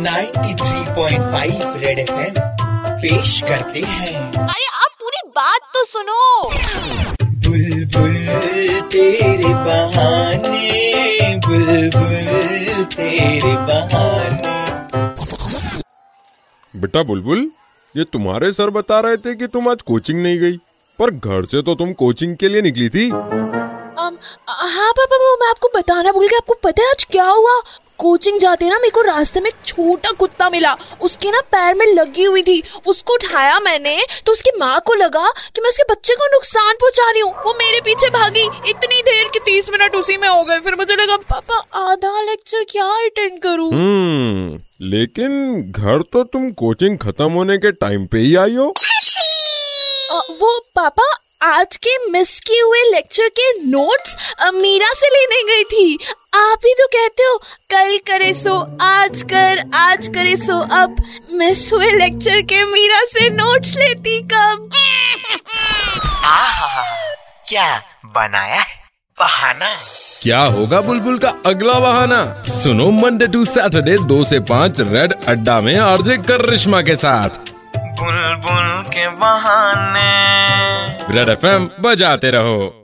93.5 red FM पेश करते हैं। अरे आप पूरी बात तो सुनो। बुलबुल तेरे बहाने बुलबुल तेरे बहाने। बेटा बुलबुल ये तुम्हारे सर बता रहे थे कि तुम आज कोचिंग नहीं गई पर घर से तो तुम कोचिंग के लिए निकली थी। हाँ पापा वो मैं आपको बताना भूल गया आपको पता है आज क्या हुआ? कोचिंग जाते ना मेरे को रास्ते में एक छोटा कुत्ता मिला। उसके ना पैर में लगी हुई थी। उसको उठाया मैंने तो उसकी माँ को लगा कि मैं उसके बच्चे को नुकसान पहुँचा रही हूँ। वो मेरे पीछे भागी। इतनी देर की तीस मिनट उसी में हो गए। फिर मुझे लगा पापा आधा लेक्चर क्या अटेंड करूँ? हम्म लेकिन घर तो तुम कोचिंग खत्म होने के टाइम पे ही आई हो। वो पापा आज के मिस किए हुए लेक्चर के नोट्स मीरा से लेने गई थी। आप ही तो कहते हो कल करे सो आज कर आज करे सो अब मिस हुए लेक्चर के मीरा से नोट्स लेती कब? आहा क्या बनाया है? बहाना। क्या होगा बुलबुल का अगला बहाना? सुनो मंडे टू सैटरडे दो से पाँच रेड अड्डा में आरजे करिश्मा के साथ। बुलबुल के बहाने। रेड एफ़ बजाते रहो।